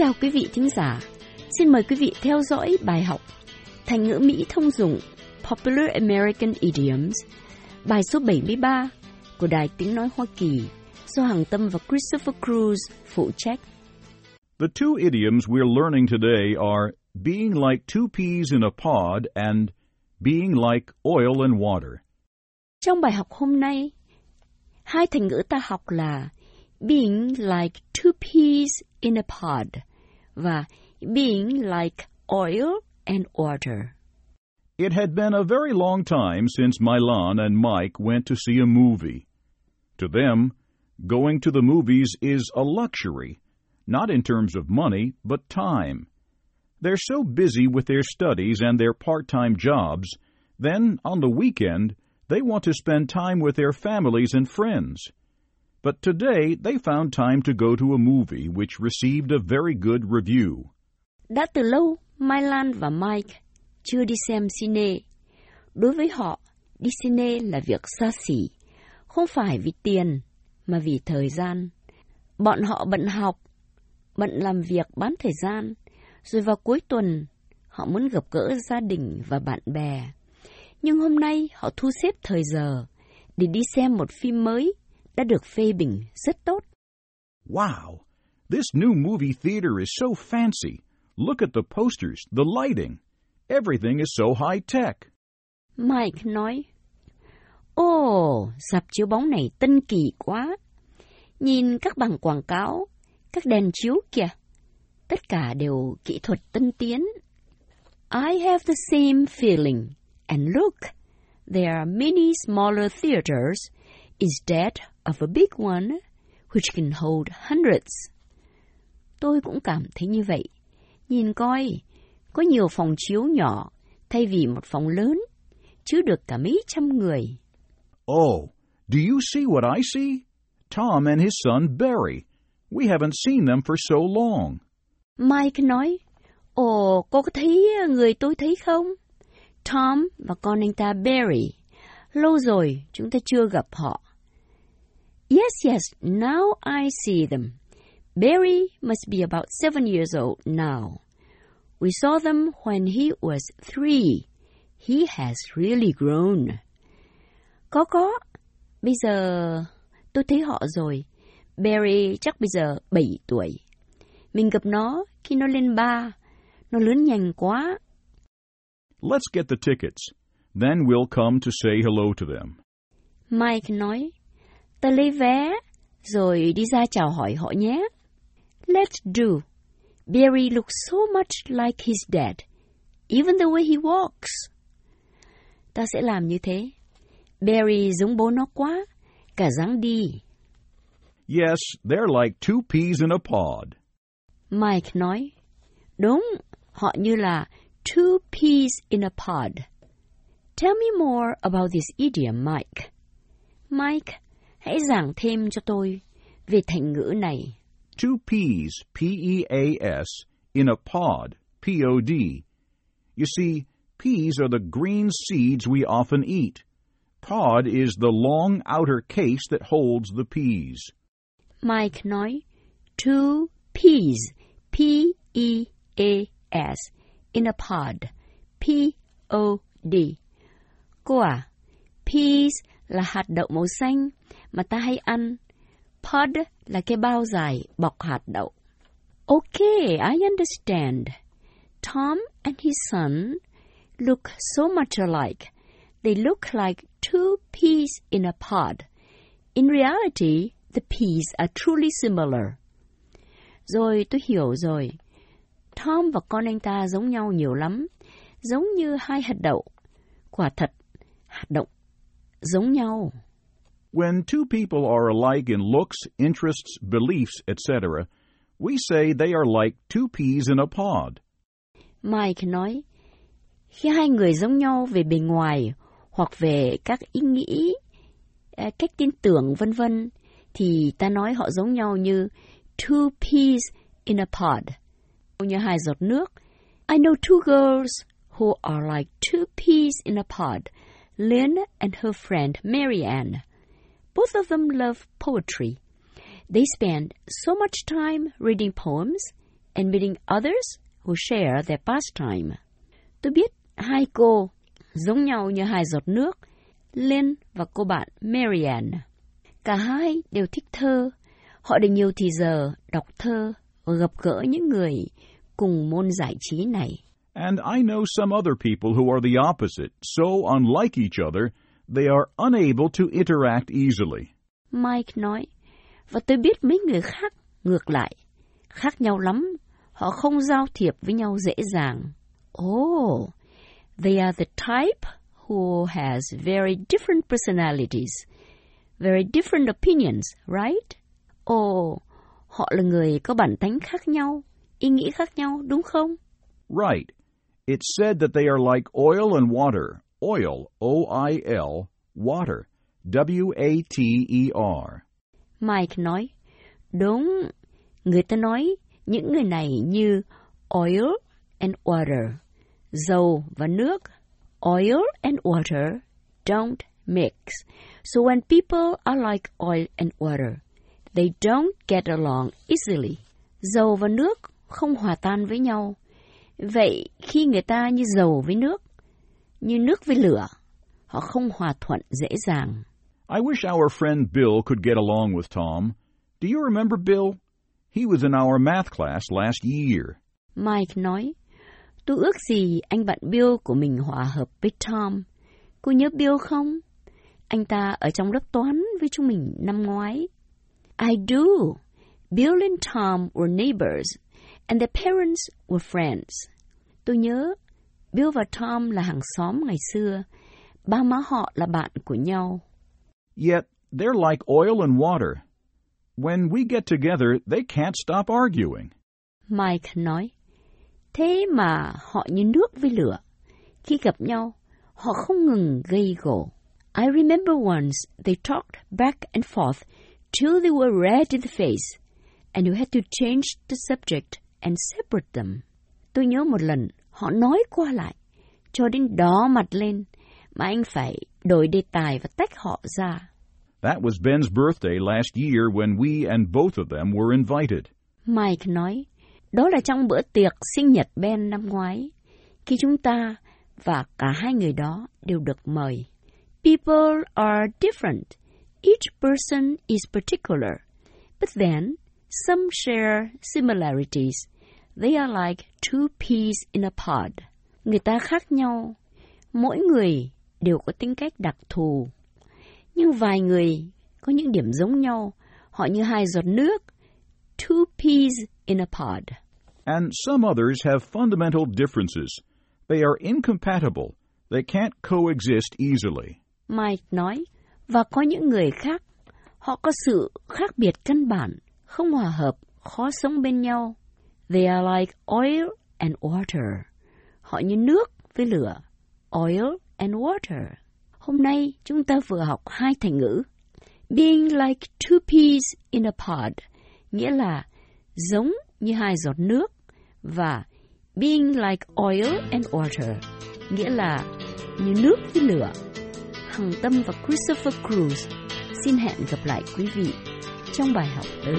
Chào quý vị thính giả. Xin mời quý vị theo dõi bài học Thành ngữ Mỹ thông dụng Popular American Idioms, bài số 73 của Đài Tiếng Nói Hoa Kỳ do Hằng Tâm và Christopher Cruz phụ trách. The two idioms we're learning today are being like two peas in a pod and being like oil and water. Trong bài học hôm nay, hai thành ngữ ta học là being like two peas in a pod và being like oil and water. It had been a very long time since Milan and Mike went to see a movie. To them, going to the movies is a luxury, not in terms of money, but time. They're so busy with their studies and their part-time jobs, then on the weekend, they want to spend time with their families and friends. But today, they found time to go to a movie which received a very good review. Đã từ lâu, Mai Lan và Mike chưa đi xem cine. Đối với họ, đi cine là việc xa xỉ, không phải vì tiền, mà vì thời gian. Bọn họ bận học, bận làm việc bán thời gian, rồi vào cuối tuần, họ muốn gặp gỡ gia đình và bạn bè. Nhưng hôm nay họ thu xếp thời giờ để đi xem một phim mới đã được phê bình rất tốt. Wow! This new movie theater is so fancy. Look at the posters, the lighting. Everything is so high-tech. Mike nói, Ồ, sạp chiếu bóng này tân kỳ quá. Nhìn các bảng quảng cáo, các đèn chiếu kìa. Tất cả đều kỹ thuật tân tiến. I have the same feeling. And look, there are many smaller theaters instead of a big one, which can hold hundreds. Tôi cũng cảm thấy như vậy. Nhìn coi, có nhiều phòng chiếu nhỏ thay vì một phòng lớn, chứa được cả mấy trăm người. Oh, do you see what I see? Tom and his son Barry. We haven't seen them for so long. Mike nói, Ồ, cô có thấy người tôi thấy không? Tom và con anh ta Barry. Lâu rồi chúng ta chưa gặp họ. Yes, yes, now I see them. Barry must be about seven years old now. We saw them when he was three. He has really grown. Có có. Bây giờ tôi thấy họ rồi. Barry chắc bây giờ bảy tuổi. Mình gặp nó khi nó lên ba. Nó lớn nhanh quá. Let's get the tickets. Then we'll come to say hello to them. Mike nói, ta lấy vé, rồi đi ra chào hỏi họ nhé. Let's do. Barry looks so much like his dad, even the way he walks. Ta sẽ làm như thế. Barry giống bố nó quá, cả dáng đi. Yes, they're like two peas in a pod. Mike nói, đúng, họ như là two peas in a pod. Tell me more about this idiom, Mike. Mike, hãy giảng thêm cho tôi về thành ngữ này. Two peas, P-E-A-S, in a pod, P-O-D. You see, peas are the green seeds we often eat. Pod is the long outer case that holds the peas. Mike nói, two peas, P-E-A-S, in a pod, P-O-D. À, peas là hạt đậu màu xanh mà ta hay ăn. Pod là cái bao dài bọc hạt đậu. Okay, I understand. Tom and his son look so much alike. They look like two peas in a pod. In reality, the peas are truly similar. Rồi tôi hiểu rồi. Tom và con anh ta giống nhau nhiều lắm, giống như hai hạt đậu. Quả thật, hạt đậu giống nhau. When two people are alike in looks, interests, beliefs, etc., we say they are like two peas in a pod. Mike nói, khi hai người giống nhau về bề ngoài hoặc về các ý nghĩ, à, cách tin tưởng vân vân, thì ta nói họ giống nhau như two peas in a pod, như hai giọt nước. I know two girls who are like two peas in a pod, Lynn and her friend Marianne. Both of them love poetry. They spend so much time reading poems and meeting others who share their pastime. Tôi biết hai cô giống nhau như hai giọt nước, Lynn và cô bạn Marianne. Cả hai đều thích thơ. Họ dành nhiều thì giờ đọc thơ và gặp gỡ những người cùng môn giải trí này. And I know some other people who are the opposite, so unlike each other, they are unable to interact easily. Mike nói, và tôi biết mấy người khác ngược lại, khác nhau lắm, họ không giao thiệp với nhau dễ dàng. Oh, they are the type who has very different personalities, very different opinions, right? Oh, họ là người có bản tánh khác nhau, ý nghĩ khác nhau, đúng không? Right. It's said that they are like oil and water. Oil, O-I-L, water, W-A-T-E-R. Mike nói, đúng, người ta nói những người này như oil and water, dầu và nước. Oil and water don't mix. So when people are like oil and water, they don't get along easily. Dầu và nước không hòa tan với nhau. Vậy khi người ta như dầu với nước, như nước với lửa, họ không hòa thuận dễ dàng. I wish our friend Bill could get along with Tom. Do you remember Bill? He was in our math class last year. Mike nói, tôi ước gì anh bạn Bill của mình hòa hợp với Tom. Cô nhớ Bill không? Anh ta ở trong lớp toán với chúng mình năm ngoái. I do. Bill and Tom were neighbors, and their parents were friends. Tôi nhớ, Bill và Tom là hàng xóm ngày xưa. Ba má họ là bạn của nhau. Yet, they're like oil and water. When we get together, they can't stop arguing. Mike nói, thế mà họ như nước với lửa. Khi gặp nhau, họ không ngừng gây gổ. I remember once they talked back and forth till they were red in the face, and you had to change the subject and separate them. Tôi nhớ một lần, họ nói qua lại, cho đến đỏ mặt lên, mà anh phải đổi đề tài và tách họ ra. That was Ben's birthday last year when we and both of them were invited. Mike nói, đó là trong bữa tiệc sinh nhật Ben năm ngoái, khi chúng ta và cả hai người đó đều được mời. People are different. Each person is particular. But then, some share similarities. They are like two peas in a pod. Người ta khác nhau. Mỗi người đều có tính cách đặc thù. Nhưng vài người có những điểm giống nhau. Họ như hai giọt nước. Two peas in a pod. And some others have fundamental differences. They are incompatible. They can't coexist easily. Mike nói, và có những người khác, họ có sự khác biệt căn bản, không hòa hợp, khó sống bên nhau. They are like oil and water. Họ như nước với lửa. Oil and water. Hôm nay chúng ta vừa học hai thành ngữ. Being like two peas in a pod, nghĩa là giống như hai giọt nước, và being like oil and water, nghĩa là như nước với lửa. Hằng Tâm và Christopher Cruz xin hẹn gặp lại quý vị trong bài học tới.